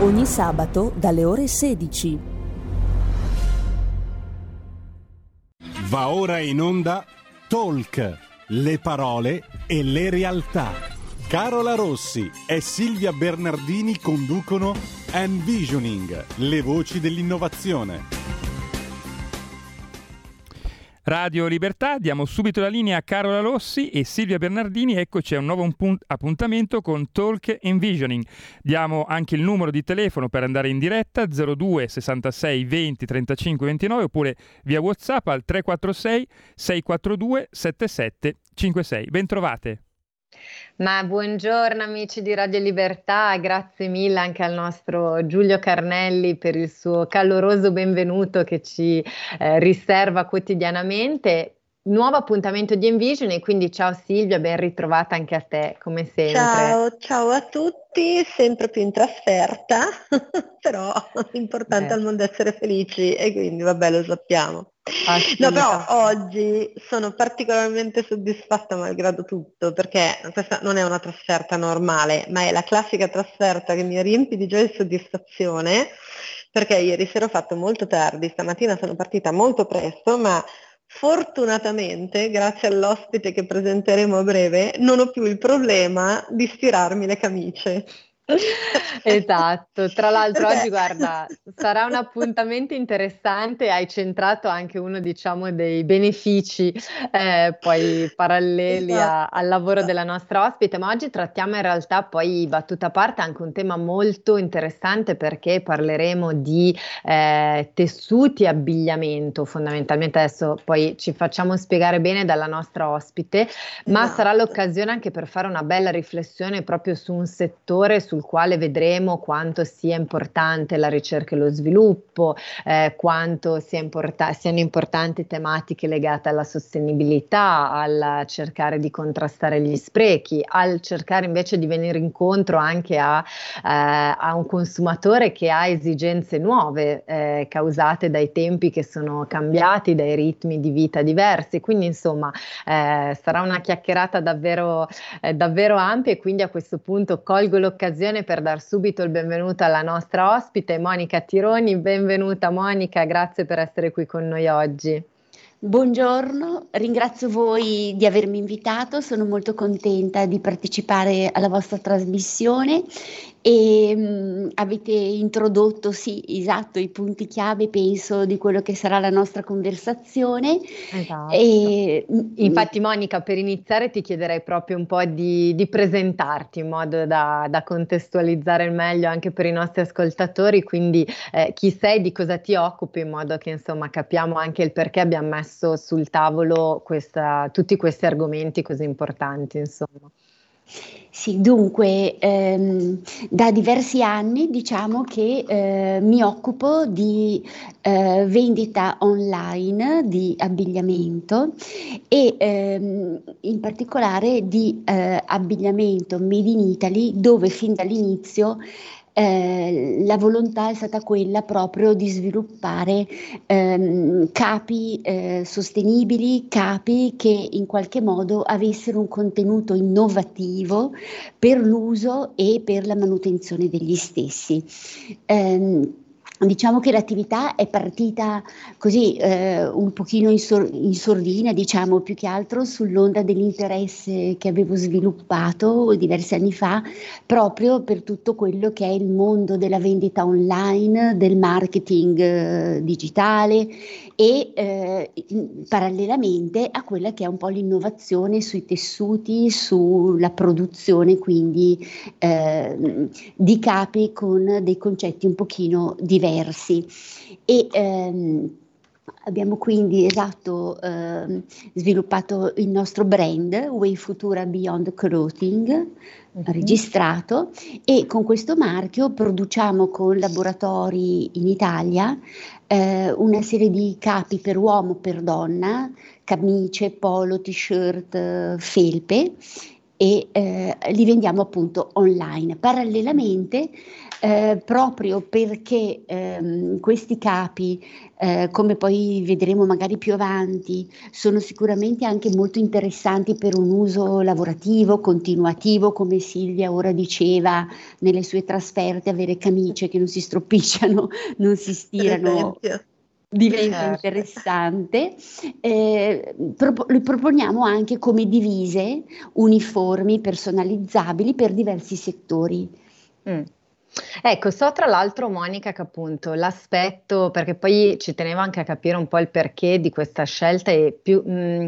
Ogni sabato dalle ore 16. Va ora in onda Talk, le parole e le realtà. Carola Rossi e Silvia Bernardini conducono Envisioning, le voci dell'innovazione. Radio Libertà, diamo subito la linea a Carola Rossi e Silvia Bernardini, eccoci a un nuovo appuntamento con Talk Envisioning. Diamo anche il numero di telefono per andare in diretta 02 66 20 35 29 oppure via WhatsApp al 346 642 7756. Bentrovate. Ma buongiorno amici di Radio Libertà, grazie mille anche al nostro Giulio Carnelli per il suo caloroso benvenuto che ci eh, riserva quotidianamente. Nuovo appuntamento di Envision e quindi ciao Silvia, ben ritrovata anche a te come sempre. Ciao, ciao a tutti, sempre più in trasferta, però l'importante eh. al mondo è essere felici e quindi vabbè lo sappiamo. No, però oggi sono particolarmente soddisfatta malgrado tutto, perché questa non è una trasferta normale, ma è la classica trasferta che mi riempie di gioia e soddisfazione, perché ieri sera ho fatto molto tardi, stamattina sono partita molto presto, ma fortunatamente, grazie all'ospite che presenteremo a breve, non ho più il problema di stirarmi le camicie. Esatto, tra l'altro oggi guarda, sarà un appuntamento interessante, hai centrato anche uno diciamo dei benefici eh, poi paralleli esatto. a, al lavoro della nostra ospite, ma oggi trattiamo in realtà poi battuta a parte anche un tema molto interessante perché parleremo di eh, tessuti e abbigliamento fondamentalmente, adesso poi ci facciamo spiegare bene dalla nostra ospite, ma esatto. sarà l'occasione anche per fare una bella riflessione proprio su un settore sul sul quale vedremo quanto sia importante la ricerca e lo sviluppo, eh, quanto sia import- siano importanti tematiche legate alla sostenibilità, al cercare di contrastare gli sprechi, al cercare invece di venire incontro anche a, eh, a un consumatore che ha esigenze nuove eh, causate dai tempi che sono cambiati, dai ritmi di vita diversi. Quindi insomma eh, sarà una chiacchierata davvero, eh, davvero ampia e quindi a questo punto colgo l'occasione l'occasione per dar subito il benvenuto alla nostra ospite Monica Tironi. Benvenuta Monica, grazie per essere qui con noi oggi. Buongiorno, ringrazio voi di avermi invitato, sono molto contenta di partecipare alla vostra trasmissione e mh, mm, avete introdotto, sì, esatto, i punti chiave, penso, di quello che sarà la nostra conversazione. Esatto. E, Infatti, Monica, per iniziare ti chiederei proprio un po' di, di presentarti in modo da, da, contestualizzare meglio anche per i nostri ascoltatori, quindi eh, chi sei, di cosa ti occupi, in modo che insomma capiamo anche il perché abbiamo messo sul tavolo questa, tutti questi argomenti così importanti, insomma. Sì, dunque ehm, da diversi anni diciamo che eh, mi occupo di eh, vendita online di abbigliamento e ehm, in particolare di eh, abbigliamento made in Italy dove fin dall'inizio eh, la volontà è stata quella proprio di sviluppare ehm, capi eh, sostenibili, capi che in qualche modo avessero un contenuto innovativo per l'uso e per la manutenzione degli stessi. Eh, Diciamo che l'attività è partita così eh, un pochino in, sor- in, sordina, diciamo più che altro sull'onda dell'interesse che avevo sviluppato diversi anni fa proprio per tutto quello che è il mondo della vendita online, del marketing eh, digitale e eh, parallelamente a quella che è un po' l'innovazione sui tessuti, sulla produzione quindi eh, di capi con dei concetti un pochino diversi. E, ehm, Abbiamo quindi esatto eh, sviluppato il nostro brand Way Futura Beyond Clothing, uh-huh. registrato e con questo marchio produciamo con laboratori in Italia eh, una serie di capi per uomo, per donna, camicie, polo, t-shirt, felpe e eh, li vendiamo appunto online. Parallelamente, eh, proprio perché ehm, questi capi, eh, come poi vedremo magari più avanti, sono sicuramente anche molto interessanti per un uso lavorativo, continuativo, come Silvia ora diceva nelle sue trasferte, avere camicie che non si stropicciano, non si stirano diventa certo. interessante. Eh, pro- lo proponiamo anche come divise uniformi, personalizzabili per diversi settori. Mm. Ecco, so tra l'altro Monica che appunto l'aspetto, perché poi ci tenevo anche a capire un po' il perché di questa scelta e più, mh, mm,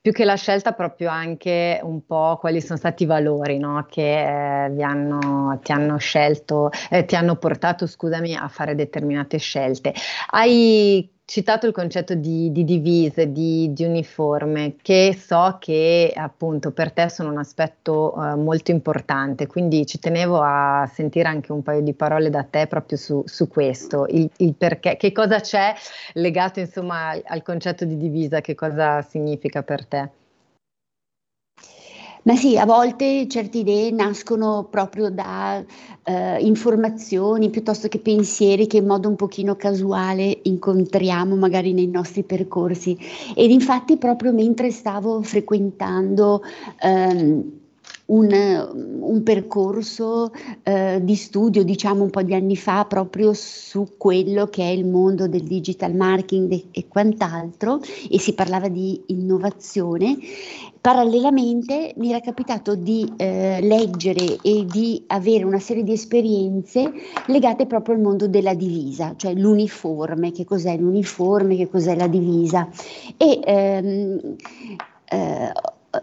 più che la scelta proprio anche un po' quali sono stati i valori no? che eh, hanno, ti hanno scelto, eh, ti hanno portato, scusami, a fare determinate scelte. Hai citato il concetto di, di divise, di, di, uniforme, che so che appunto per te sono un aspetto uh, molto importante, quindi ci tenevo a sentire anche un paio di parole da te proprio su, su questo, il, il, perché, che cosa c'è legato insomma al concetto di divisa, che cosa significa per te? Ma sì, a volte certe idee nascono proprio da eh, informazioni piuttosto che pensieri che in modo un pochino casuale incontriamo magari nei nostri percorsi. Ed infatti proprio mentre stavo frequentando ehm, un, un, percorso eh, di studio, diciamo un po' di anni fa, proprio su quello che è il mondo del digital marketing e, quant'altro, e si parlava di innovazione. Parallelamente mi era capitato di eh, leggere e di avere una serie di esperienze legate proprio al mondo della divisa, cioè l'uniforme, che cos'è l'uniforme, che cos'è la divisa. E ehm, eh,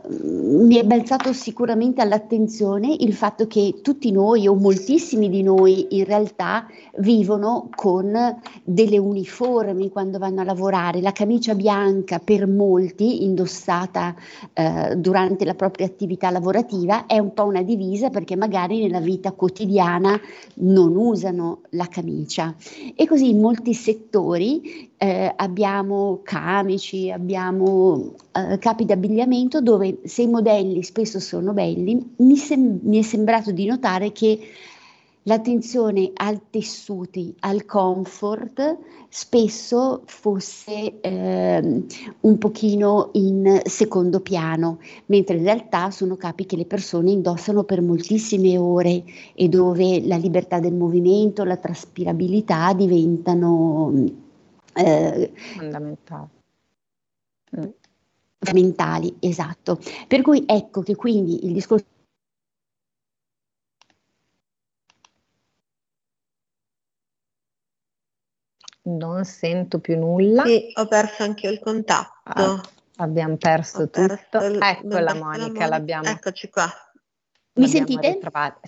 mi è balzato sicuramente all'attenzione il fatto che tutti noi o moltissimi di noi in realtà vivono con delle uniformi quando vanno a lavorare. La camicia bianca per molti, indossata eh, durante la propria attività lavorativa, è un po' una divisa perché magari nella vita quotidiana non usano la camicia. E così in molti settori eh, abbiamo camici, abbiamo eh, capi d'abbigliamento dove se i modelli spesso sono belli, mi, sem- mi è sembrato di notare che l'attenzione al tessuti, al comfort, spesso fosse eh, un pochino in secondo piano, mentre in realtà sono capi che le persone indossano per moltissime ore e dove la libertà del movimento, la traspirabilità diventano eh, fondamentali. Mm. Fondamentali, esatto. Per cui ecco che quindi il discorso Non sento più nulla. Sì, ho perso anche il contatto. Ah, abbiamo perso ho tutto. Perso il, Eccola Monica, Monica, l'abbiamo. Eccoci qua. Mi sentite?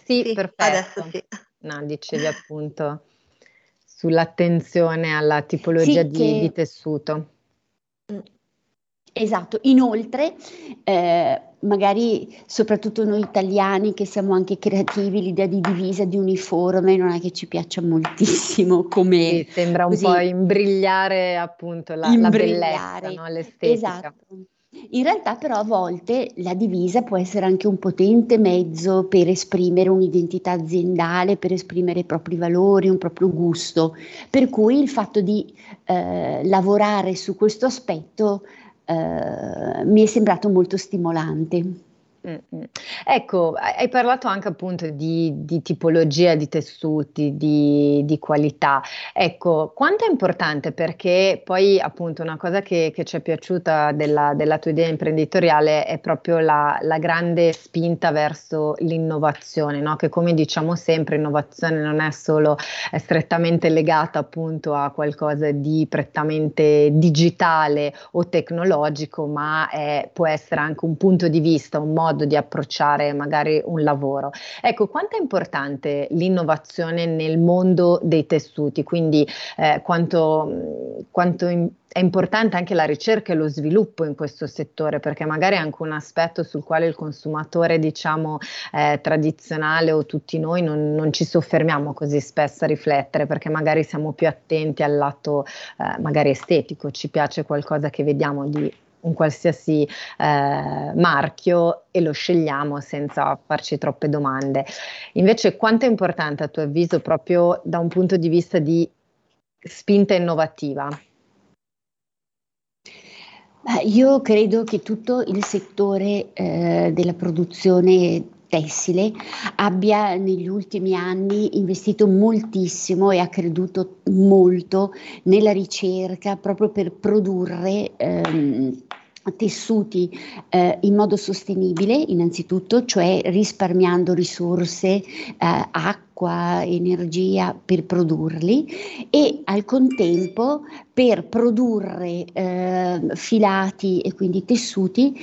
Sì, sì, perfetto. Adesso sì. No, dicevi appunto sull'attenzione alla tipologia sì, di, che... di, tessuto. Esatto, inoltre eh, magari soprattutto noi italiani che siamo anche creativi, l'idea di divisa, di uniforme non è che ci piaccia moltissimo come... Sì, sembra un così, po' imbrigliare appunto la, imbrigliare, la bellezza, no? l'estetica. Esatto. In realtà però a volte la divisa può essere anche un potente mezzo per esprimere un'identità aziendale, per esprimere i propri valori, un proprio gusto. Per cui il fatto di eh, lavorare su questo aspetto eh, mi è sembrato molto stimolante. Mm-mm. Ecco, hai parlato anche appunto di, di tipologia di tessuti, di, di, qualità. Ecco, quanto è importante perché poi appunto una cosa che, che ci è piaciuta della, della, tua idea imprenditoriale è proprio la, la grande spinta verso l'innovazione, no? che come diciamo sempre innovazione non è solo è strettamente legata appunto a qualcosa di prettamente digitale o tecnologico, ma è, può essere anche un punto di vista, un modo modo di approcciare magari un lavoro. Ecco, quanto è importante l'innovazione nel mondo dei tessuti? Quindi eh, quanto, quanto in, è importante anche la ricerca e lo sviluppo in questo settore, perché magari è anche un aspetto sul quale il consumatore, diciamo, eh, tradizionale o tutti noi non, non, ci soffermiamo così spesso a riflettere, perché magari siamo più attenti al lato eh, magari estetico, ci piace qualcosa che vediamo di un qualsiasi eh, marchio e lo scegliamo senza farci troppe domande. Invece quanto è importante a tuo avviso proprio da un punto di vista di spinta innovativa? Io credo che tutto il settore eh, della produzione tessile abbia negli ultimi anni investito moltissimo e ha creduto molto nella ricerca proprio per produrre ehm, tessuti eh, in modo sostenibile innanzitutto, cioè risparmiando risorse, eh, acqua, energia per produrli e al contempo per produrre eh, filati e quindi tessuti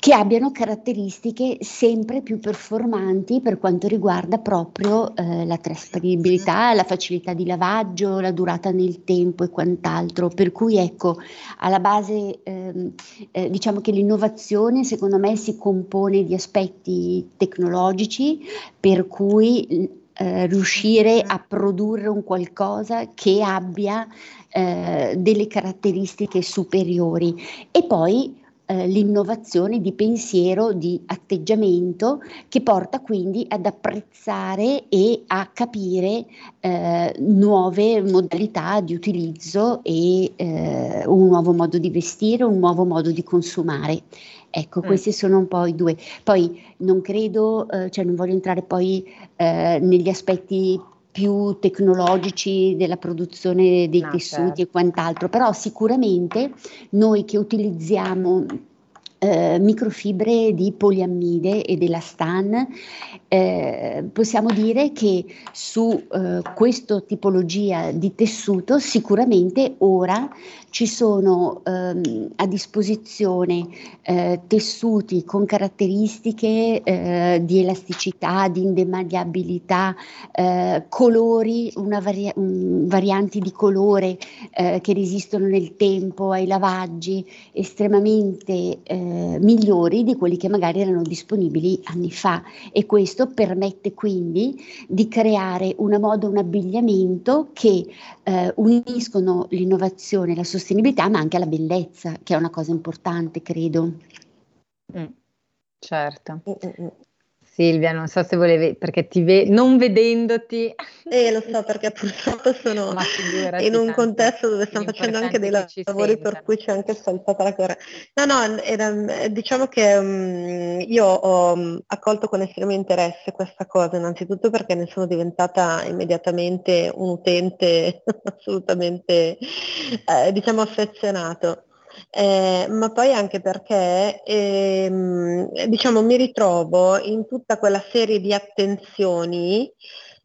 che abbiano caratteristiche sempre più performanti per quanto riguarda proprio eh, la trasferibilità, la facilità di lavaggio, la durata nel tempo e quant'altro. Per cui ecco, alla base ehm, eh, diciamo che l'innovazione secondo me si compone di aspetti tecnologici per cui eh, riuscire a produrre un qualcosa che abbia eh, delle caratteristiche superiori e poi eh, l'innovazione di pensiero, di atteggiamento che porta quindi ad apprezzare e a capire eh, nuove modalità di utilizzo e eh, un nuovo modo di vestire, un nuovo modo di consumare. Ecco, mm. questi sono un po' i due. Poi non credo, eh, cioè non voglio entrare poi eh, negli aspetti più tecnologici della produzione dei no, tessuti certo. e quant'altro, però sicuramente noi che utilizziamo eh, microfibre di poliammide e della STAN, eh, possiamo dire che su eh, questa tipologia di tessuto sicuramente ora ci sono ehm, a disposizione eh, tessuti con caratteristiche eh, di elasticità, di indemagliabilità, eh, colori, una varia- un, varianti di colore eh, che resistono nel tempo ai lavaggi estremamente eh, migliori di quelli che magari erano disponibili anni fa e questo permette quindi di creare una moda, un abbigliamento che eh, uniscono l'innovazione e la sostenibilità, ma anche la bellezza, che è una cosa importante, credo. Mm, certo. Mm, mm, mm. Silvia, non so se volevi, perché ti vedo, non vedendoti. Eh, lo so, perché purtroppo sono in un contesto dove stiamo facendo anche dei lavori per cui c'è anche saltata la corrente. No, no, era, diciamo che um, io ho um, accolto con estremo interesse questa cosa, innanzitutto perché ne sono diventata immediatamente un utente assolutamente, eh, diciamo, affezionato eh, ma poi anche perché ehm, diciamo, mi ritrovo in tutta quella serie di attenzioni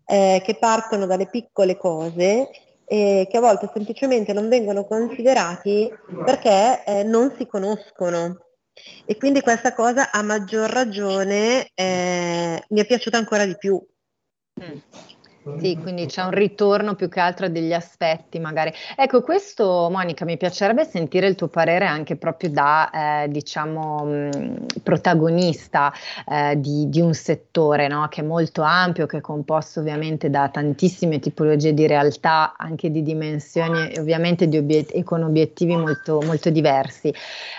eh, che partono dalle piccole cose e che a volte semplicemente non vengono considerati perché eh, non si conoscono. E quindi questa cosa a maggior ragione eh, mi è piaciuta ancora di più. Mm. Sì, quindi c'è un ritorno più che altro degli aspetti, magari. Ecco, questo, Monica, mi piacerebbe sentire il tuo parere anche proprio da, eh, diciamo, mh, protagonista eh, di, di, un settore no? che è molto ampio, che è composto ovviamente da tantissime tipologie di realtà, anche di dimensioni e ovviamente di obiet- e con obiettivi molto, molto diversi.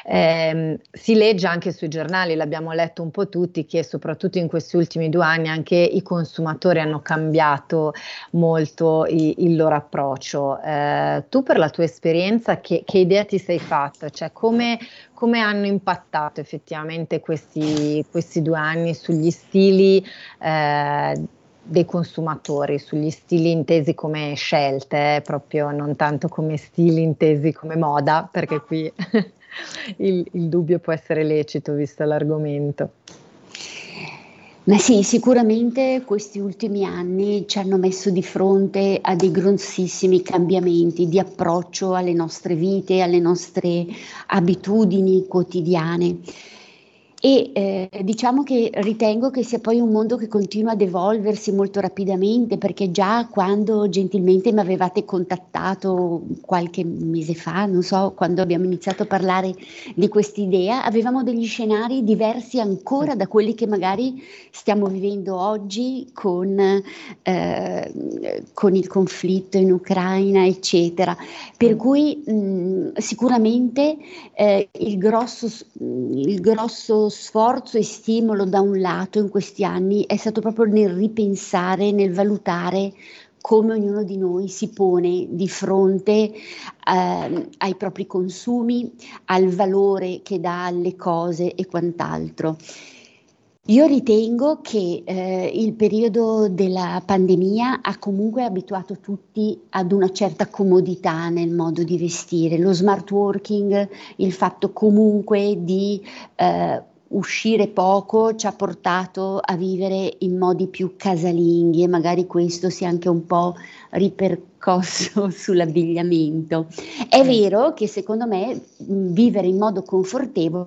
Eh, si legge anche sui giornali, l'abbiamo letto un po' tutti, che soprattutto in questi ultimi due anni anche i consumatori hanno cambiato molto, molto il, il loro approccio. Eh, tu per la tua esperienza che, che idea ti sei fatta? Cioè come, come hanno impattato effettivamente questi, questi, due anni sugli stili eh, dei consumatori, sugli stili intesi come scelte, eh, proprio non tanto come stili intesi come moda, perché qui il, il dubbio può essere lecito visto l'argomento. Ma sì, sicuramente questi ultimi anni ci hanno messo di fronte a dei grossissimi cambiamenti di approccio alle nostre vite, alle nostre abitudini quotidiane e eh, diciamo che ritengo che sia poi un mondo che continua ad evolversi molto rapidamente perché già quando gentilmente mi avevate contattato qualche mese fa, non so, quando abbiamo iniziato a parlare di quest'idea, avevamo degli scenari diversi ancora da quelli che magari stiamo vivendo oggi con, eh, con il conflitto in Ucraina, eccetera. Per mm. cui mh, sicuramente eh, il grosso, il grosso sforzo e stimolo da un lato in questi anni è stato proprio nel ripensare, nel valutare come ognuno di noi si pone di fronte eh, ai propri consumi, al valore che dà alle cose e quant'altro. Io ritengo che eh, il periodo della pandemia ha comunque abituato tutti ad una certa comodità nel modo di vestire, lo smart working, il fatto comunque di eh, uscire poco ci ha portato a vivere in modi più casalinghi e magari questo sia anche un po' ripercosso sull'abbigliamento. È vero che secondo me vivere in modo confortevole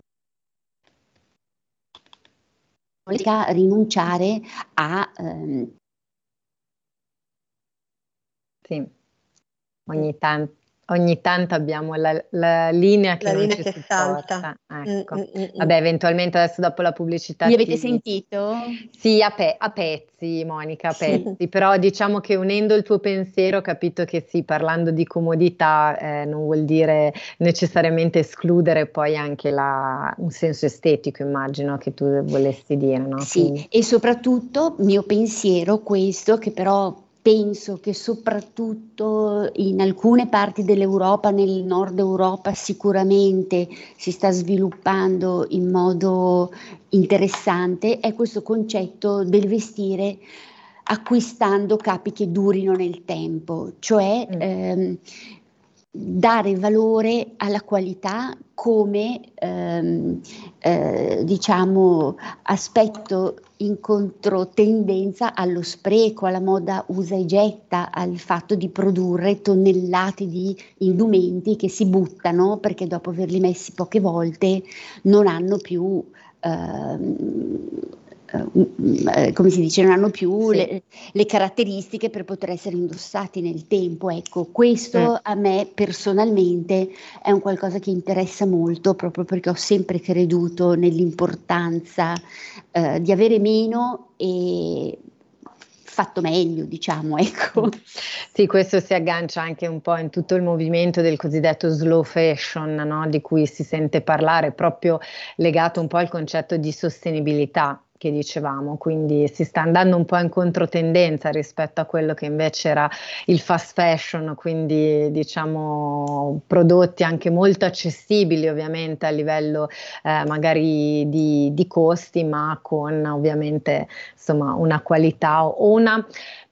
rinunciare a ehm... sì. ogni tanto Ogni tanto abbiamo la, la linea che, la linea che salta. Ecco. Mm, mm, mm, Vabbè, eventualmente adesso dopo la pubblicità. Mi avete ti... sentito? Sì, a, pe- a, pezzi, Monica, a pezzi. Però diciamo che unendo il tuo pensiero ho capito che sì, parlando di comodità eh, non vuol dire necessariamente escludere poi anche la, un senso estetico, immagino che tu volessi dire. No? Sì, Quindi... e soprattutto mio pensiero questo che però penso che soprattutto in alcune parti dell'Europa, nel nord Europa sicuramente si sta sviluppando in modo interessante, è questo concetto del vestire acquistando capi che durino nel tempo, cioè mm. ehm, dare valore alla qualità come ehm, eh, diciamo aspetto in controtendenza allo spreco, alla moda usa e getta, al fatto di produrre tonnellate di indumenti che si buttano perché dopo averli messi poche volte non hanno più ehm, eh, come si dice, non hanno più sì. le, le, caratteristiche per poter essere indossati nel tempo. Ecco, questo mm. a me personalmente è un qualcosa che interessa molto proprio perché ho sempre creduto nell'importanza eh, di avere meno e fatto meglio, diciamo, ecco. Sì, questo si aggancia anche un po' in tutto il movimento del cosiddetto slow fashion, no? di cui si sente parlare, proprio legato un po' al concetto di sostenibilità che dicevamo, quindi si sta andando un po' in controtendenza rispetto a quello che invece era il fast fashion, quindi diciamo prodotti anche molto accessibili ovviamente a livello eh, magari di, di, costi, ma con ovviamente insomma una qualità o una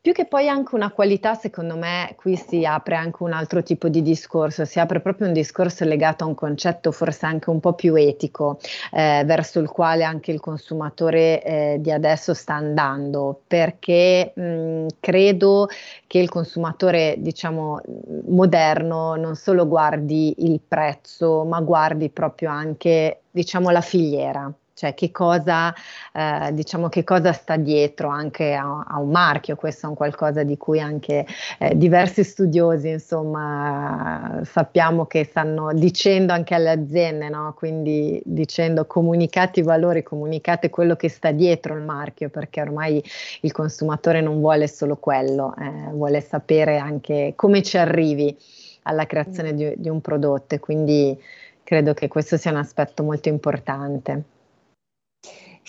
più che poi anche una qualità, secondo me, qui si apre anche un altro tipo di discorso, si apre proprio un discorso legato a un concetto forse anche un po' più etico, eh, verso il quale anche il consumatore eh, di adesso sta andando, perché mh, credo che il consumatore, diciamo, moderno non solo guardi il prezzo, ma guardi proprio anche, diciamo, la filiera cioè che cosa, eh, diciamo, che cosa sta dietro anche a, a, un marchio, questo è un qualcosa di cui anche eh, diversi studiosi insomma sappiamo che stanno dicendo anche alle aziende, no? quindi dicendo comunicate i valori, comunicate quello che sta dietro il marchio, perché ormai il consumatore non vuole solo quello, eh, vuole sapere anche come ci arrivi alla creazione di, di un prodotto e quindi credo che questo sia un aspetto molto importante.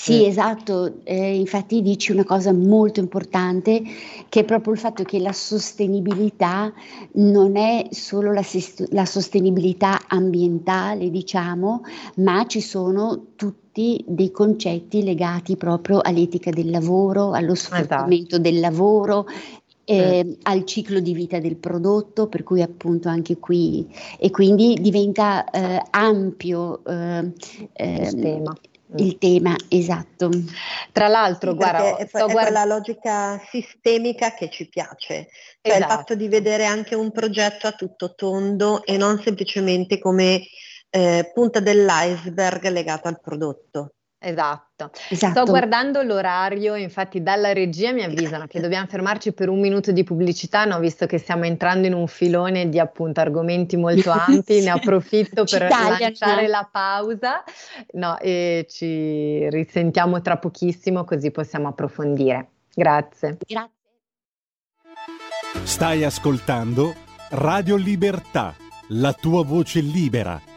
Sì, esatto, eh, infatti dici una cosa molto importante che è proprio il fatto che la sostenibilità non è solo la, la sostenibilità ambientale, diciamo, ma ci sono tutti dei concetti legati proprio all'etica del lavoro, allo sfruttamento esatto. del lavoro, eh, mm. al ciclo di vita del prodotto, per cui appunto anche qui e quindi diventa eh, ampio eh, il tema. Il tema, esatto. Tra l'altro, sì, guarda, è, è guard- quella logica sistemica che ci piace, cioè esatto. il fatto di vedere anche un progetto a tutto tondo e non semplicemente come eh, punta dell'iceberg legato al prodotto. Esatto. esatto. Sto guardando l'orario, infatti dalla regia mi avvisano che dobbiamo fermarci per un minuto di pubblicità, no, visto che stiamo entrando in un filone di appunto argomenti molto ampi, ne approfitto per lanciare la pausa no, e ci risentiamo tra pochissimo così possiamo approfondire. Grazie. Grazie. Stai ascoltando Radio Libertà, la tua voce libera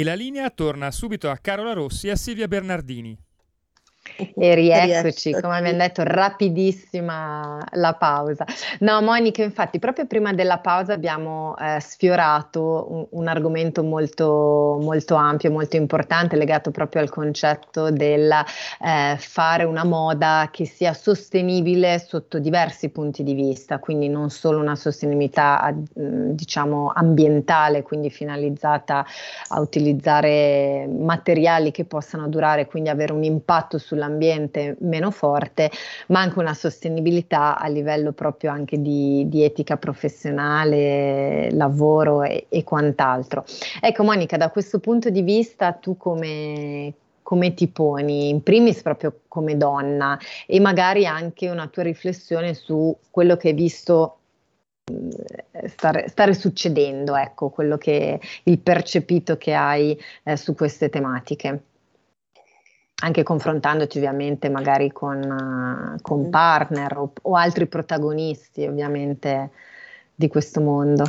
E la linea torna subito a Carola Rossi e a Silvia Bernardini. E rieccoci, come abbiamo detto, rapidissima la pausa. No, Monica, infatti, proprio prima della pausa abbiamo eh, sfiorato un, un, argomento molto, molto ampio, molto importante, legato proprio al concetto del eh, fare una moda che sia sostenibile sotto diversi punti di vista, quindi non solo una sostenibilità, diciamo, ambientale, quindi finalizzata a utilizzare materiali che possano durare, quindi avere un impatto sull'ambiente ambiente meno forte, ma anche una sostenibilità a livello proprio anche di, di etica professionale, lavoro e, e quant'altro. Ecco Monica, da questo punto di vista tu come, come ti poni, in primis proprio come donna e magari anche una tua riflessione su quello che hai visto stare, stare succedendo, ecco, quello che il percepito che hai eh, su queste tematiche anche confrontandoti ovviamente magari con, uh, con partner o, o, altri protagonisti ovviamente di questo mondo.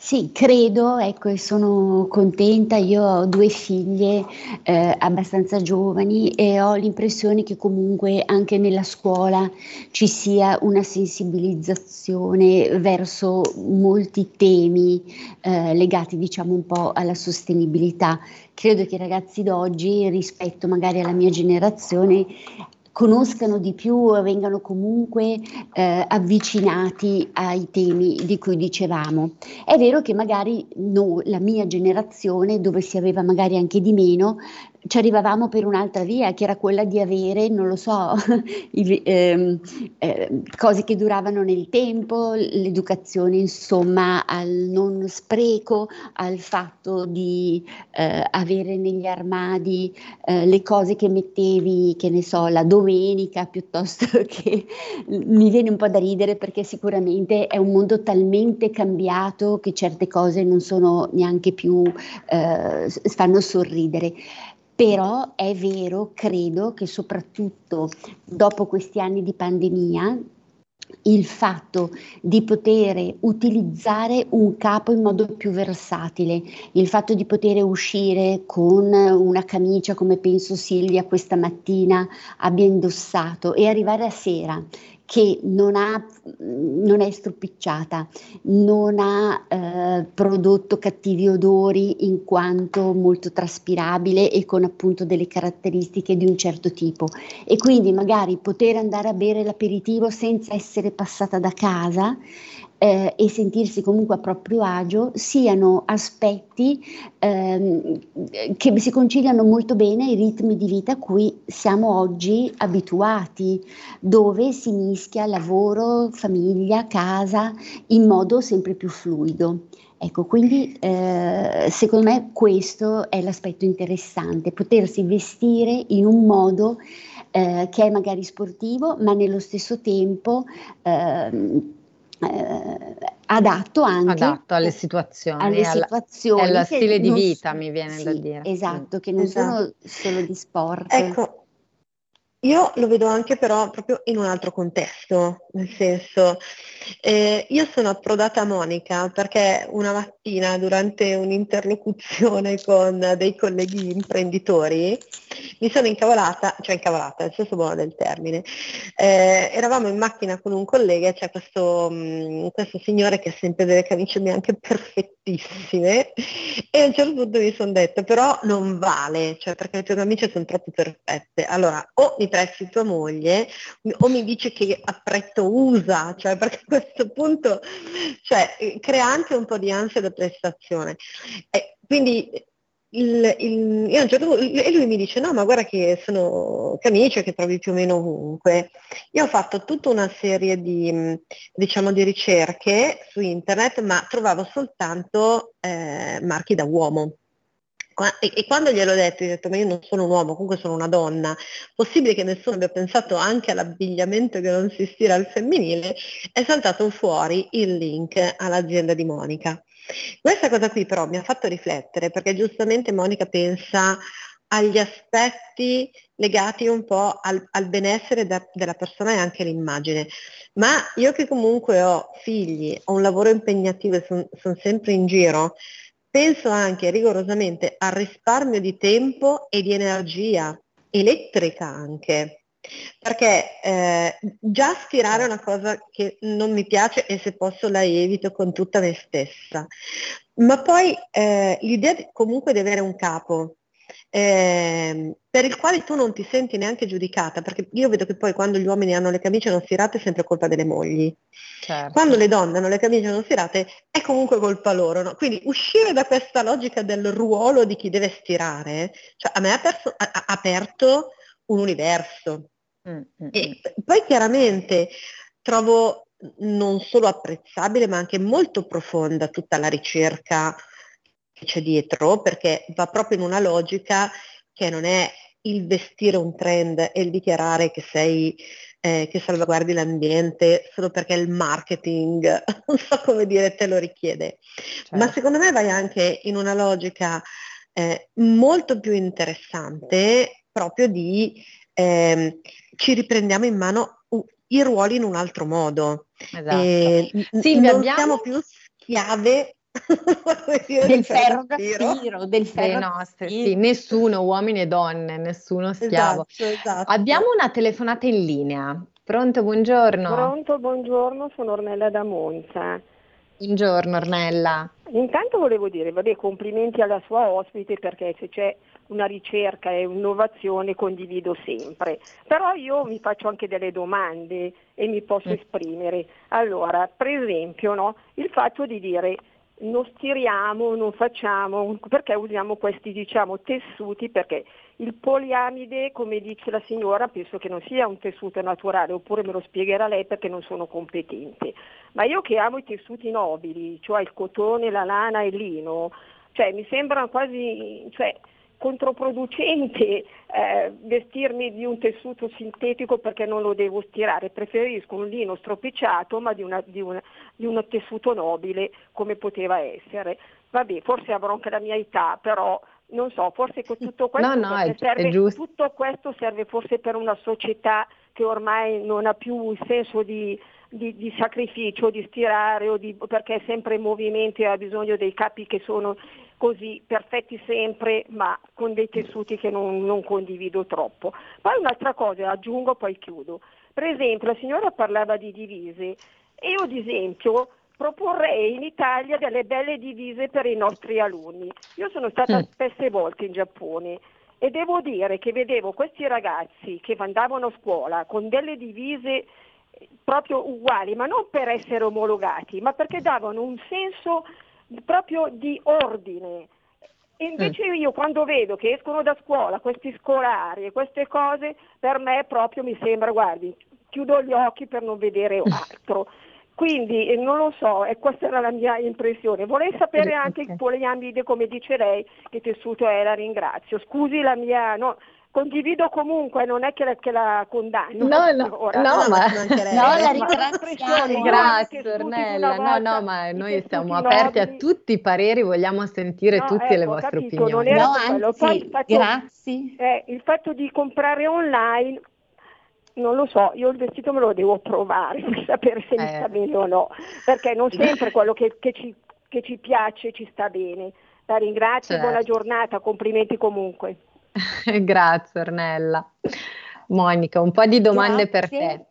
Sì, credo, ecco, e sono contenta. Io ho due figlie eh, abbastanza giovani e ho l'impressione che comunque anche nella scuola ci sia una sensibilizzazione verso molti temi eh, legati, diciamo, un po' alla sostenibilità. Credo che i ragazzi d'oggi, rispetto magari alla mia generazione, conoscano di più e vengano comunque eh, avvicinati ai temi di cui dicevamo. È vero che magari no, la mia generazione, dove si aveva magari anche di meno, ci arrivavamo per un'altra via, che era quella di avere, non lo so, i, ehm, eh, cose che duravano nel tempo, l'educazione insomma al non spreco, al fatto di eh, avere negli armadi eh, le cose che mettevi, che ne so, la domenica piuttosto che mi viene un po' da ridere perché sicuramente è un mondo talmente cambiato che certe cose non sono neanche più, eh, fanno sorridere. Però è vero, credo che soprattutto dopo questi anni di pandemia, il fatto di poter utilizzare un capo in modo più versatile, il fatto di poter uscire con una camicia come penso Silvia questa mattina abbia indossato e arrivare a sera che non, ha, non è stropicciata, non ha eh, prodotto cattivi odori in quanto molto traspirabile e con appunto delle caratteristiche di un certo tipo. E quindi magari poter andare a bere l'aperitivo senza essere passata da casa eh, e sentirsi comunque a proprio agio siano aspetti ehm, che si conciliano molto bene ai ritmi di vita a cui siamo oggi abituati, dove si mischia lavoro, famiglia, casa in modo sempre più fluido. Ecco, quindi eh, secondo me questo è l'aspetto interessante, potersi vestire in un modo eh, che è magari sportivo, ma nello stesso tempo eh, eh, adatto anche adatto alle situazioni, alle situazioni al stile di vita, mi viene sì, da dire. Esatto, che non esatto. sono solo di sport. Ecco, io lo vedo anche però proprio in un altro contesto, nel senso, eh, io sono approdata a Monica perché una mattina durante un'interlocuzione con dei colleghi imprenditori mi sono incavolata, cioè incavolata nel senso buono del termine, eh, eravamo in macchina con un collega e c'è questo, mm, questo signore che ha sempre delle camicie bianche perfettissime e a un certo punto mi sono detto però non vale, cioè perché le tue camicie sono troppo perfette, allora o mi presti tua moglie o mi dice che apprezzo usa, cioè perché a questo punto cioè, crea anche un po' di ansia da prestazione. E quindi il, il, io a un certo punto, e lui mi dice no ma guarda che sono camicie che trovi più o meno ovunque. Io ho fatto tutta una serie di, diciamo, di ricerche su internet ma trovavo soltanto eh, marchi da uomo. E, quando gliel'ho detto, gli ho detto, ma io non sono un uomo, comunque sono una donna, possibile che nessuno abbia pensato anche all'abbigliamento che non si stira al femminile, è saltato fuori il link all'azienda di Monica. Questa cosa qui però mi ha fatto riflettere perché giustamente Monica pensa agli aspetti legati un po' al, al benessere da, della persona e anche all'immagine. Ma io che comunque ho figli, ho un lavoro impegnativo e sono son sempre in giro, penso anche rigorosamente al risparmio di tempo e di energia elettrica anche. Perché eh, già stirare è una cosa che non mi piace e se posso la evito con tutta me stessa. Ma poi eh, l'idea di, comunque di avere un capo eh, per il quale tu non ti senti neanche giudicata, perché io vedo che poi quando gli uomini hanno le camicie non stirate è sempre colpa delle mogli. Certo. Quando le donne hanno le camicie non stirate è comunque colpa loro. No? Quindi uscire da questa logica del ruolo di chi deve stirare, cioè a me ha, perso, ha, ha aperto un universo. Mm-hmm. E poi chiaramente trovo non solo apprezzabile ma anche molto profonda tutta la ricerca che c'è dietro, perché va proprio in una logica che non è il vestire un trend e il dichiarare che sei eh, che salvaguardi l'ambiente solo perché il marketing, non so come dire, te lo richiede. Certo. Ma secondo me vai anche in una logica eh, molto più interessante proprio di eh, ci riprendiamo in mano i ruoli in un altro modo. Esatto. Eh, Silvia, non abbiamo... siamo più schiave del ferro da stiro, del ferro nostri, sì, nessuno, uomini e donne, nessuno schiavo. Esatto, esatto. Abbiamo una telefonata in linea. Pronto, buongiorno. Pronto, buongiorno, sono Ornella da Monza. Buongiorno Ornella. Intanto volevo dire, vabbè, complimenti alla sua ospite perché se c'è una ricerca e un'innovazione condivido sempre. Però io mi faccio anche delle domande e mi posso mm. esprimere. Allora, per esempio, no, il fatto di dire non stiriamo, non facciamo, perché usiamo questi diciamo, tessuti? Perché il poliamide, come dice la signora, penso che non sia un tessuto naturale, oppure me lo spiegherà lei perché non sono competente. Ma io che amo i tessuti nobili, cioè il cotone, la lana e il lino, cioè mi sembra quasi cioè, controproducente eh, vestirmi di un tessuto sintetico perché non lo devo stirare, preferisco un lino stropicciato ma di, una, di, una, di un tessuto nobile come poteva essere. Vabbè, forse avrò anche la mia età, però non so, forse tutto questo, no, no, è, serve, è tutto questo serve forse per una società che ormai non ha più il senso di, di, di sacrificio, di stirare, di, perché è sempre in movimento e ha bisogno dei capi che sono così perfetti sempre, ma con dei tessuti che non, non condivido troppo. Poi un'altra cosa, aggiungo, poi chiudo. Per esempio, la signora parlava di divise e io ad esempio proporrei in Italia delle belle divise per i nostri alunni. Io sono stata mm. spesse volte in Giappone e devo dire che vedevo questi ragazzi che andavano a scuola con delle divise proprio uguali, ma non per essere omologati, ma perché davano un senso proprio di ordine. E invece mm. io quando vedo che escono da scuola questi scolari e queste cose, per me proprio mi sembra, guardi, chiudo gli occhi per non vedere altro. Quindi eh, non lo so, e questa era la mia impressione. Vorrei sapere anche il poliamide, come dice lei, che tessuto è, la ringrazio. Scusi la mia... No, condivido comunque, non è che la, che la condanno. No, no, Ora, no, no, ma no, la ringraziamo. Grazie Ornella, no, no, ma noi siamo aperti nobili. a tutti i pareri, vogliamo sentire no, tutte ecco, le vostre capito, opinioni. No, anzi, Poi, il fatto, grazie. Eh, il fatto di comprare online non lo so, io il vestito me lo devo provare per sapere se eh. mi sta bene o no, perché non sempre quello che, che, ci, che ci, piace ci sta bene. La ringrazio, certo. buona giornata, complimenti comunque. Grazie Ornella. Monica, un po' di domande Grazie. per te.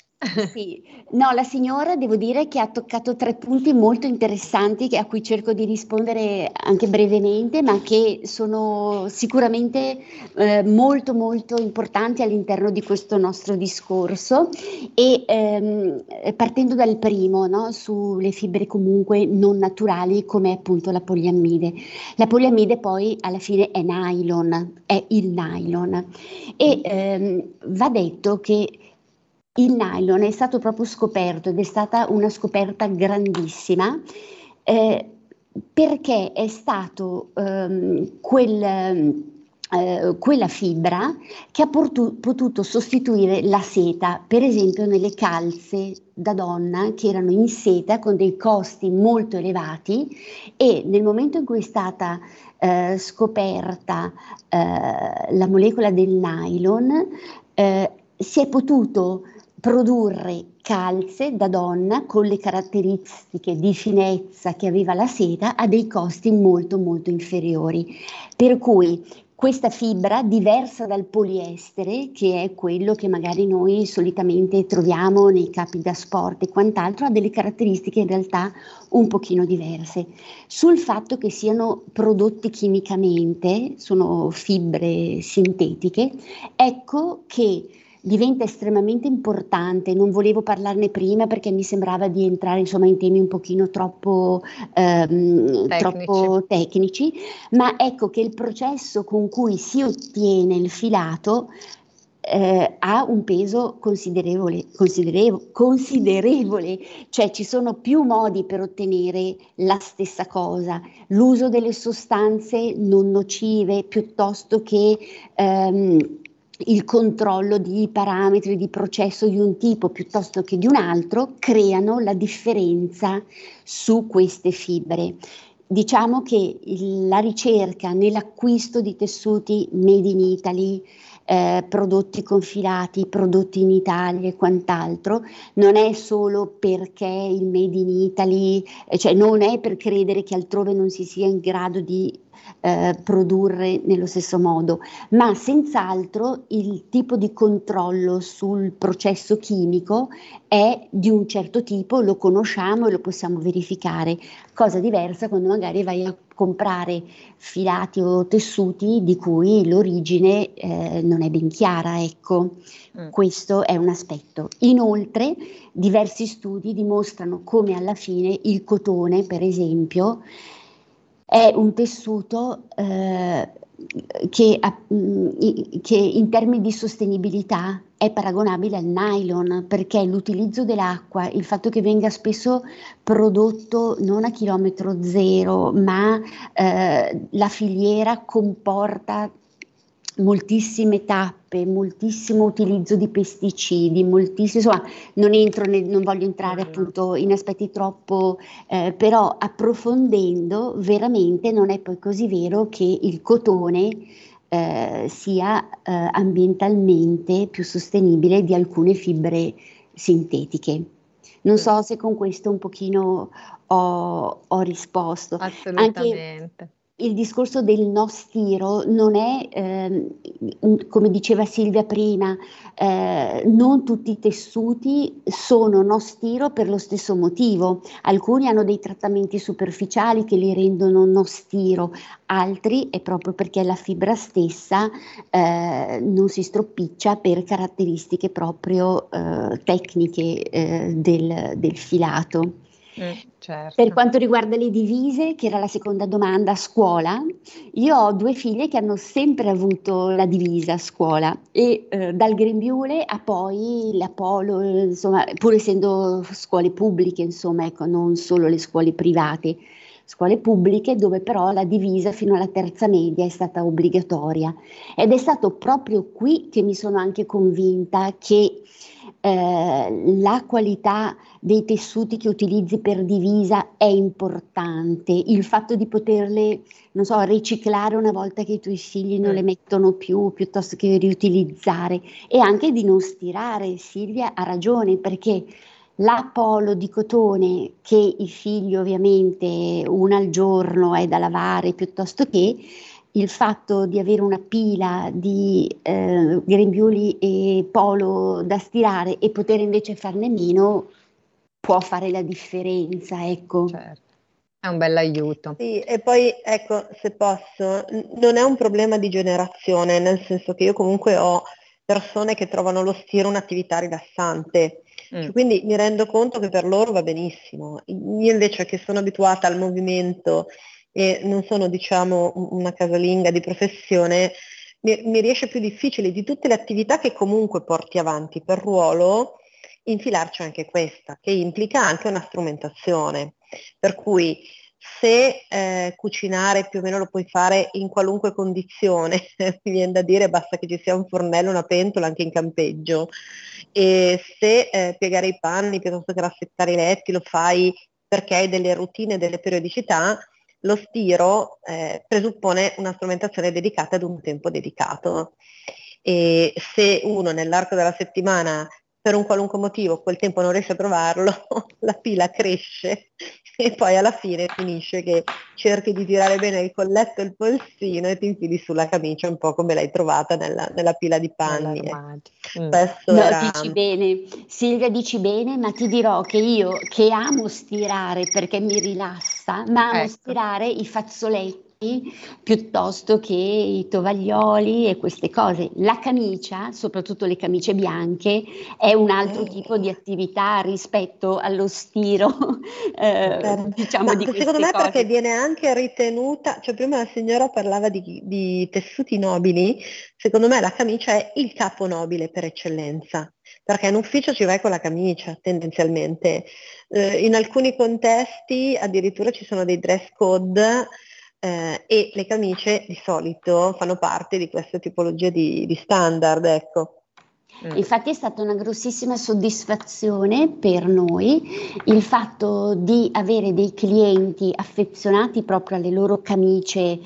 Sì, no, la signora devo dire che ha toccato tre punti molto interessanti a cui cerco di rispondere anche brevemente, ma che sono sicuramente eh, molto molto importanti all'interno di questo nostro discorso. E ehm, partendo dal primo, no, sulle fibre comunque non naturali come appunto la poliammide. La poliammide poi alla fine è nylon, è il nylon. E ehm, va detto che il nylon è stato proprio scoperto ed è stata una scoperta grandissima eh, perché è stato ehm, quel, eh, quella fibra che ha portu- potuto sostituire la seta, per esempio nelle calze da donna che erano in seta con dei costi molto elevati e nel momento in cui è stata eh, scoperta eh, la molecola del nylon eh, si è potuto produrre calze da donna con le caratteristiche di finezza che aveva la seta a dei costi molto molto inferiori. Per cui questa fibra, diversa dal poliestere, che è quello che magari noi solitamente troviamo nei capi da sport e quant'altro, ha delle caratteristiche in realtà un pochino diverse. Sul fatto che siano prodotti chimicamente, sono fibre sintetiche, ecco che diventa estremamente importante. Non volevo parlarne prima perché mi sembrava di entrare insomma, in temi un pochino troppo, ehm, tecnici. troppo tecnici, ma ecco che il processo con cui si ottiene il filato eh, ha un peso considerevole, considerevole, considerevole, cioè ci sono più modi per ottenere la stessa cosa, l'uso delle sostanze non nocive piuttosto che ehm, il controllo di parametri di processo di un tipo piuttosto che di un altro creano la differenza su queste fibre. Diciamo che la ricerca nell'acquisto di tessuti made in Italy, eh, prodotti confilati, prodotti in Italia e quant'altro, non è solo perché il made in Italy, eh, cioè non è per credere che altrove non si sia in grado di eh, produrre nello stesso modo, ma senz'altro il tipo di controllo sul processo chimico è di un certo tipo, lo conosciamo e lo possiamo verificare, cosa diversa quando magari vai a comprare filati o tessuti di cui l'origine eh, non è ben chiara, ecco, mm. questo è un aspetto. Inoltre diversi studi dimostrano come alla fine il cotone, per esempio, è un tessuto eh, che, mm, che, in termini di sostenibilità è paragonabile al nylon perché l'utilizzo dell'acqua, il fatto che venga spesso prodotto non a chilometro zero, ma eh, la filiera comporta moltissime tappe, moltissimo utilizzo di pesticidi, moltissimo, insomma, non, entro nel, non voglio entrare appunto in aspetti troppo, eh, però approfondendo veramente non è poi così vero che il cotone eh, sia eh, ambientalmente più sostenibile di alcune fibre sintetiche. Non so se con questo un pochino ho, ho risposto. Assolutamente. Anche, il discorso del no stiro non è, eh, come diceva Silvia prima, eh, non tutti i tessuti sono no stiro per lo stesso motivo. Alcuni hanno dei trattamenti superficiali che li rendono no stiro, altri è proprio perché la fibra stessa eh, non si stropiccia per caratteristiche proprio eh, tecniche eh, del, del filato. Mm, certo. Per quanto riguarda le divise, che era la seconda domanda, a scuola, io ho due figlie che hanno sempre avuto la divisa a scuola e eh, dal grembiule a poi la polo, insomma, pur essendo scuole pubbliche, insomma, ecco, non solo le scuole private, scuole pubbliche dove però la divisa fino alla terza media è stata obbligatoria. Ed è stato proprio qui che mi sono anche convinta che eh, la qualità dei tessuti che utilizzi per divisa è importante, il fatto di poterle, non so, riciclare una volta che i tuoi figli non le mettono più, piuttosto che riutilizzare e anche di non stirare. Silvia ha ragione perché la polo di cotone che i figli ovviamente una al giorno è da lavare piuttosto che il fatto di avere una pila di eh, grembiuli e polo da stirare e poter invece farne meno può fare la differenza, ecco. Certo. È un bel aiuto. Sì, e poi ecco, se posso, non è un problema di generazione, nel senso che io comunque ho persone che trovano lo stiro un'attività rilassante. Mm. Quindi mi rendo conto che per loro va benissimo. Io invece che sono abituata al movimento e non sono diciamo una casalinga di professione, mi, mi riesce più difficile di tutte le attività che comunque porti avanti per ruolo, infilarci anche questa, che implica anche una strumentazione. Per cui se eh, cucinare più o meno lo puoi fare in qualunque condizione, mi viene da dire basta che ci sia un fornello, una pentola anche in campeggio, e se eh, piegare i panni piuttosto che rassettare i letti lo fai perché hai delle routine, delle periodicità, lo stiro eh, presuppone una strumentazione dedicata ad un tempo dedicato. E se uno nell'arco della settimana per un qualunque motivo quel tempo non riesce a trovarlo, la pila cresce e poi alla fine finisce che cerchi di tirare bene il colletto e il polsino e ti infili sulla camicia un po' come l'hai trovata nella, nella pila di panni. Mm. No, era... dici bene, Silvia dici bene, ma ti dirò che io che amo stirare perché mi rilassa, ma amo ecco. stirare i fazzoletti piuttosto che i tovaglioli e queste cose. La camicia, soprattutto le camicie bianche, è un altro eh. tipo di attività rispetto allo stiro, eh, diciamo di Secondo me cose. perché viene anche ritenuta, cioè prima la signora parlava di, di tessuti nobili, secondo me la camicia è il capo nobile per eccellenza perché in ufficio ci vai con la camicia tendenzialmente. Eh, in alcuni contesti addirittura ci sono dei dress code eh, e le camicie di solito fanno parte di questa tipologia di, di standard, ecco. Mm. Infatti è stata una grossissima soddisfazione per noi il fatto di avere dei clienti affezionati proprio alle loro camicie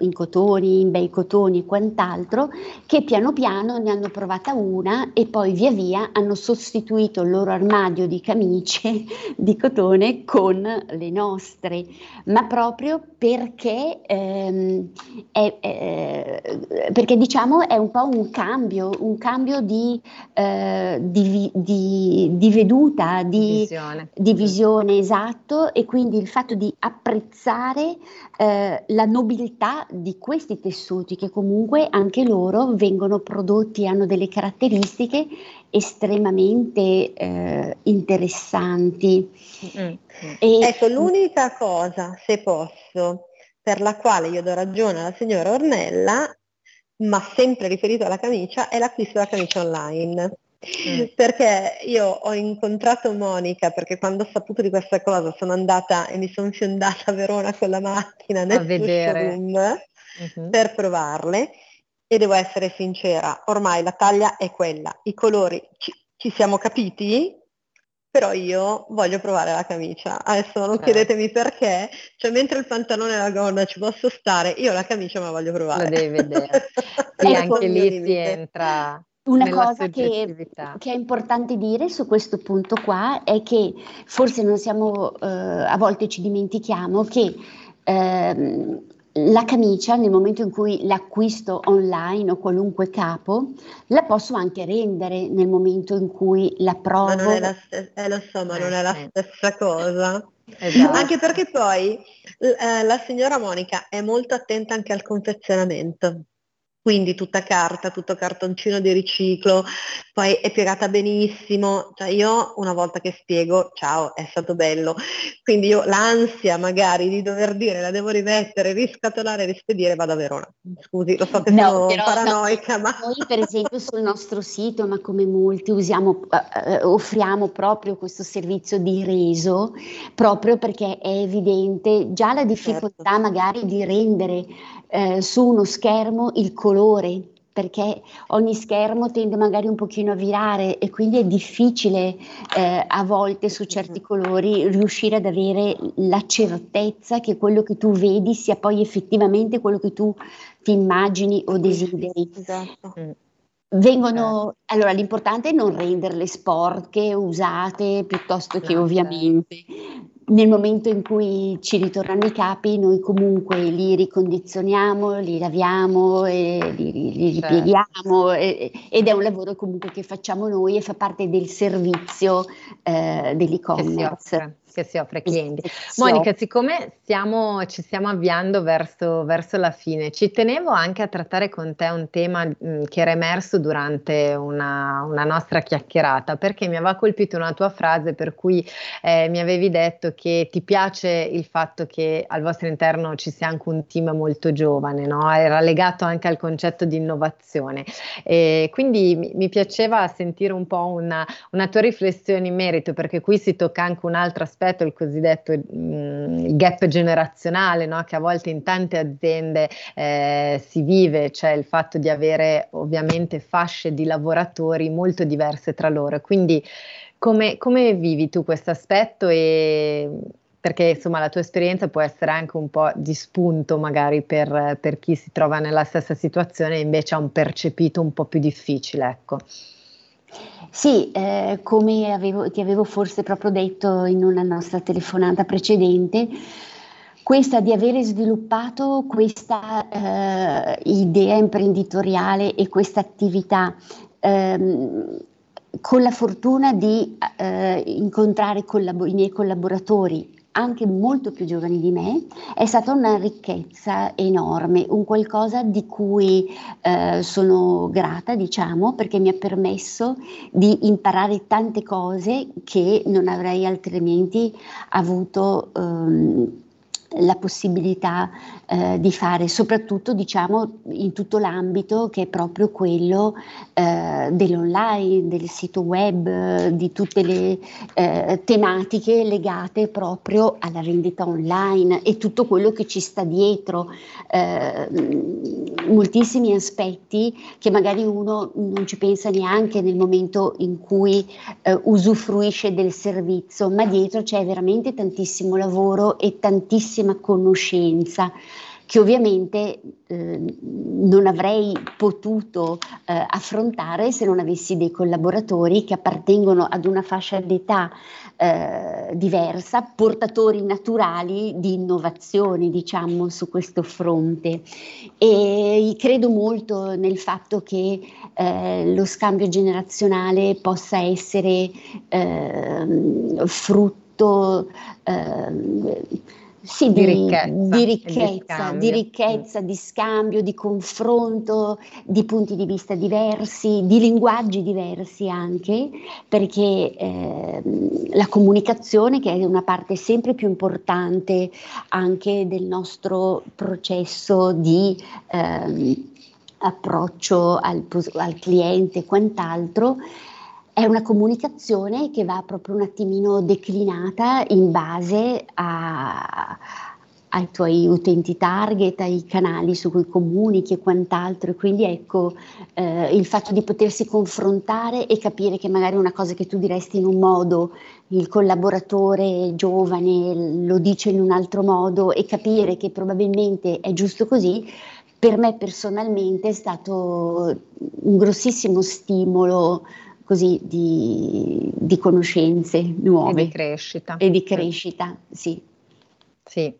in cotoni, in bei cotoni e quant'altro, che piano piano ne hanno provata una e poi via via hanno sostituito il loro armadio di camicie di cotone con le nostre, ma proprio perché, ehm, è, è, perché diciamo è un po' un cambio, un cambio di, eh, di, di, di veduta, di visione. di visione, esatto, e quindi il fatto di apprezzare eh, la nobiltà di questi tessuti che comunque anche loro vengono prodotti, hanno delle caratteristiche estremamente eh, interessanti. Mm-hmm. E, ecco, l'unica cosa, se posso, per la quale io do ragione alla signora Ornella, ma sempre riferito alla camicia, è l'acquisto della camicia online. Mm. Perché io ho incontrato Monica perché quando ho saputo di questa cosa sono andata e mi sono fiondata a Verona con la macchina nel showroom uh-huh. per provarle e devo essere sincera, ormai la taglia è quella, i colori ci, ci siamo capiti, però io voglio provare la camicia. Adesso non certo. chiedetemi perché, cioè mentre il pantalone e la gonna ci posso stare, io la camicia me la voglio provare. La devi vedere. e anche lì si entra una cosa che, che, è importante dire su questo punto qua è che forse non siamo, eh, a volte ci dimentichiamo che ehm, la camicia, nel momento in cui l'acquisto online o qualunque capo, la posso anche rendere nel momento in cui la provo. Ma non è la stessa, eh, lo so, ma non è la stessa cosa. Esatto. Anche perché poi eh, la signora Monica è molto attenta anche al confezionamento quindi tutta carta, tutto cartoncino di riciclo, poi è piegata benissimo, cioè io una volta che spiego, ciao, è stato bello, quindi io l'ansia magari di dover dire la devo rimettere, riscatolare, rispedire, vado a Verona. Scusi, lo so che no, sono però, paranoica, no, ma... Noi per esempio sul nostro sito, ma come molti, usiamo, eh, offriamo proprio questo servizio di reso, proprio perché è evidente già la difficoltà certo. magari di rendere eh, su uno schermo il colore perché ogni schermo tende magari un pochino a virare e quindi è difficile eh, a volte su certi colori riuscire ad avere la certezza che quello che tu vedi sia poi effettivamente quello che tu ti immagini o desideri. Esatto. Mm. Vengono, eh. allora l'importante è non renderle sporche, usate, piuttosto che ovviamente nel momento in cui ci ritornano i capi, noi comunque li ricondizioniamo, li laviamo, li, li, li certo. ripieghiamo e, ed è un lavoro comunque che facciamo noi e fa parte del servizio eh, dell'e-commerce che si offre ai clienti. Monica, siccome stiamo, ci stiamo avviando verso, verso, la fine, ci tenevo anche a trattare con te un tema mh, che era emerso durante una, una, nostra chiacchierata, perché mi aveva colpito una tua frase per cui eh, mi avevi detto che ti piace il fatto che al vostro interno ci sia anche un team molto giovane, no? era legato anche al concetto di innovazione. E quindi mi, mi piaceva sentire un po' una, una tua riflessione in merito, perché qui si tocca anche un altro aspetto aspetto, il cosiddetto mh, mm, gap generazionale, no? che a volte in tante aziende eh, si vive, cioè il fatto di avere ovviamente fasce di lavoratori molto diverse tra loro. Quindi come, come vivi tu questo aspetto e perché insomma la tua esperienza può essere anche un po' di spunto magari per, per chi si trova nella stessa situazione e invece ha un percepito un po' più difficile, ecco. Sì, eh, come avevo, ti avevo forse proprio detto in una nostra telefonata precedente, questa di avere sviluppato questa eh, idea imprenditoriale e questa attività ehm, con la fortuna di eh, incontrare collab- i miei collaboratori anche molto più giovani di me, è stata una ricchezza enorme, un qualcosa di cui eh, sono grata, diciamo, perché mi ha permesso di imparare tante cose che non avrei altrimenti avuto. Um, la possibilità eh, di fare, soprattutto diciamo in tutto l'ambito che è proprio quello eh, dell'online, del sito web, di tutte le eh, tematiche legate proprio alla vendita online e tutto quello che ci sta dietro, eh, moltissimi aspetti che magari uno non ci pensa neanche nel momento in cui eh, usufruisce del servizio, ma dietro c'è veramente tantissimo lavoro e tantissima grandissima conoscenza che ovviamente eh, non avrei potuto eh, affrontare se non avessi dei collaboratori che appartengono ad una fascia d'età eh, diversa, portatori naturali di innovazione, diciamo, su questo fronte. E credo molto nel fatto che eh, lo scambio generazionale possa essere ehm, frutto ehm, sì, di, di ricchezza, di, ricchezza, di, ricchezza di, scambio, di confronto, di punti di vista diversi, di linguaggi diversi anche, perché eh, la comunicazione, che è una parte sempre più importante anche del nostro processo di eh, approccio al, al cliente e quant'altro, è una comunicazione che va proprio un attimino declinata in base a, ai tuoi utenti target, ai canali su cui comunichi e quant'altro. E quindi ecco eh, il fatto di potersi confrontare e capire che magari una cosa che tu diresti in un modo, il collaboratore giovane lo dice in un altro modo e capire che probabilmente è giusto così, per me personalmente è stato un grossissimo stimolo così di, di conoscenze nuove. E di crescita. E di crescita, sì. Sì.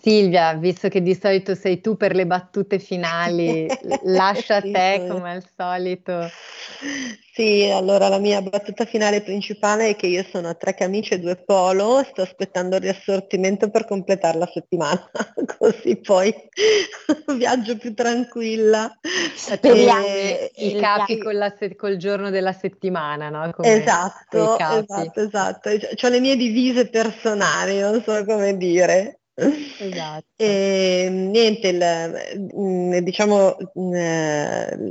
Silvia, visto che di solito sei tu per le battute finali, lascia a te come al solito. Sì, allora la mia battuta finale principale è che io sono a tre camicie e due polo, sto aspettando il riassortimento per completare la settimana, così poi viaggio più tranquilla. Speriamo e, i capi con la, col giorno della settimana, no? Come esatto, esatto, esatto. Ho le mie divise personali, non so come dire. Esatto. E, niente, il, mm, diciamo mm,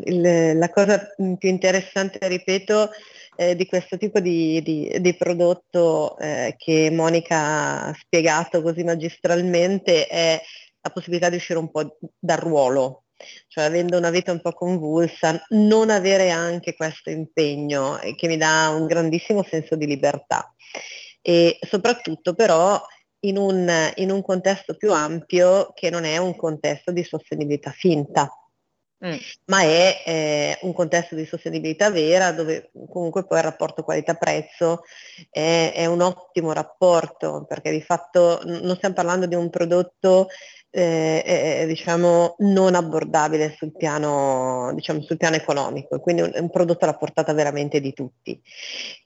il, la cosa più interessante, ripeto, eh, di questo tipo di, di, di prodotto eh, che Monica ha spiegato così magistralmente è la possibilità di uscire un po' dal ruolo, cioè avendo una vita un po' convulsa, non avere anche questo impegno eh, che mi dà un grandissimo senso di libertà. E soprattutto però in un, in un contesto più ampio che non è un contesto di sostenibilità finta. Mm. ma è eh, un contesto di sostenibilità vera dove comunque poi il rapporto qualità-prezzo è, è, un ottimo rapporto perché di fatto non stiamo parlando di un prodotto eh, eh, diciamo non abbordabile sul piano, diciamo, sul piano economico, quindi un, un prodotto alla portata veramente di tutti.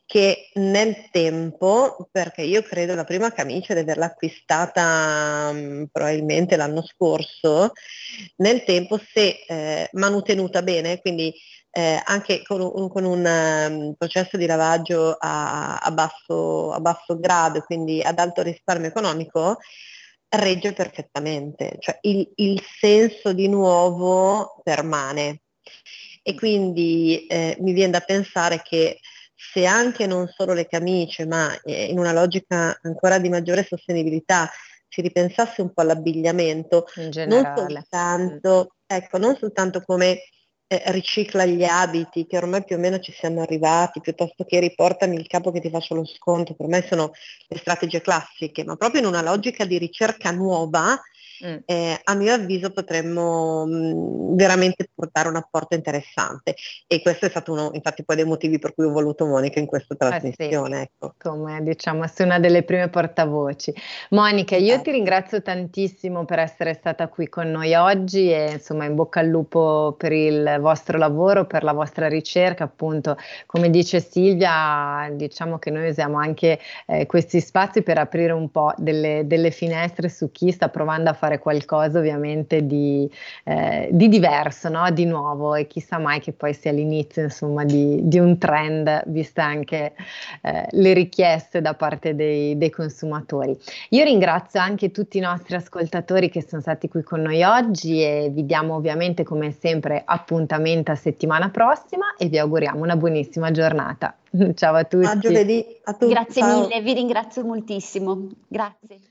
Che nel tempo, perché io credo la prima camicia di averla acquistata um, probabilmente l'anno scorso, nel tempo se eh, manutenuta bene, quindi eh, anche con un, con un um, processo di lavaggio a, a, basso, a basso grado, quindi ad alto risparmio economico, regge perfettamente, cioè il, il senso di nuovo permane. E quindi eh, mi viene da pensare che se anche non solo le camicie, ma eh, in una logica ancora di maggiore sostenibilità, si ripensasse un po' all'abbigliamento, non soltanto, ecco, non soltanto come eh, ricicla gli abiti, che ormai più o meno ci siamo arrivati, piuttosto che riportami il capo che ti faccio lo sconto, per me sono le strategie classiche, ma proprio in una logica di ricerca nuova mm. eh, a mio avviso potremmo mh, mm, veramente portare un apporto interessante e questo è stato uno infatti poi dei motivi per cui ho voluto Monica in questa trasmissione. Eh sì, ecco. Come diciamo, sei una delle prime portavoci. Monica, io eh. ti ringrazio tantissimo per essere stata qui con noi oggi e insomma in bocca al lupo per il vostro lavoro, per la vostra ricerca, appunto come dice Silvia, diciamo che noi usiamo anche eh, questi spazi per aprire un po' delle, delle finestre su chi sta provando a fare fare qualcosa ovviamente di, eh, di diverso, no? di nuovo e chissà mai che poi sia l'inizio insomma di, di un trend viste anche eh, le richieste da parte dei, dei consumatori. Io ringrazio anche tutti i nostri ascoltatori che sono stati qui con noi oggi e vi diamo ovviamente come sempre appuntamento a settimana prossima e vi auguriamo una buonissima giornata. Ciao a tutti. A giovedì. A tutti. Grazie Ciao. mille, vi ringrazio moltissimo. Grazie.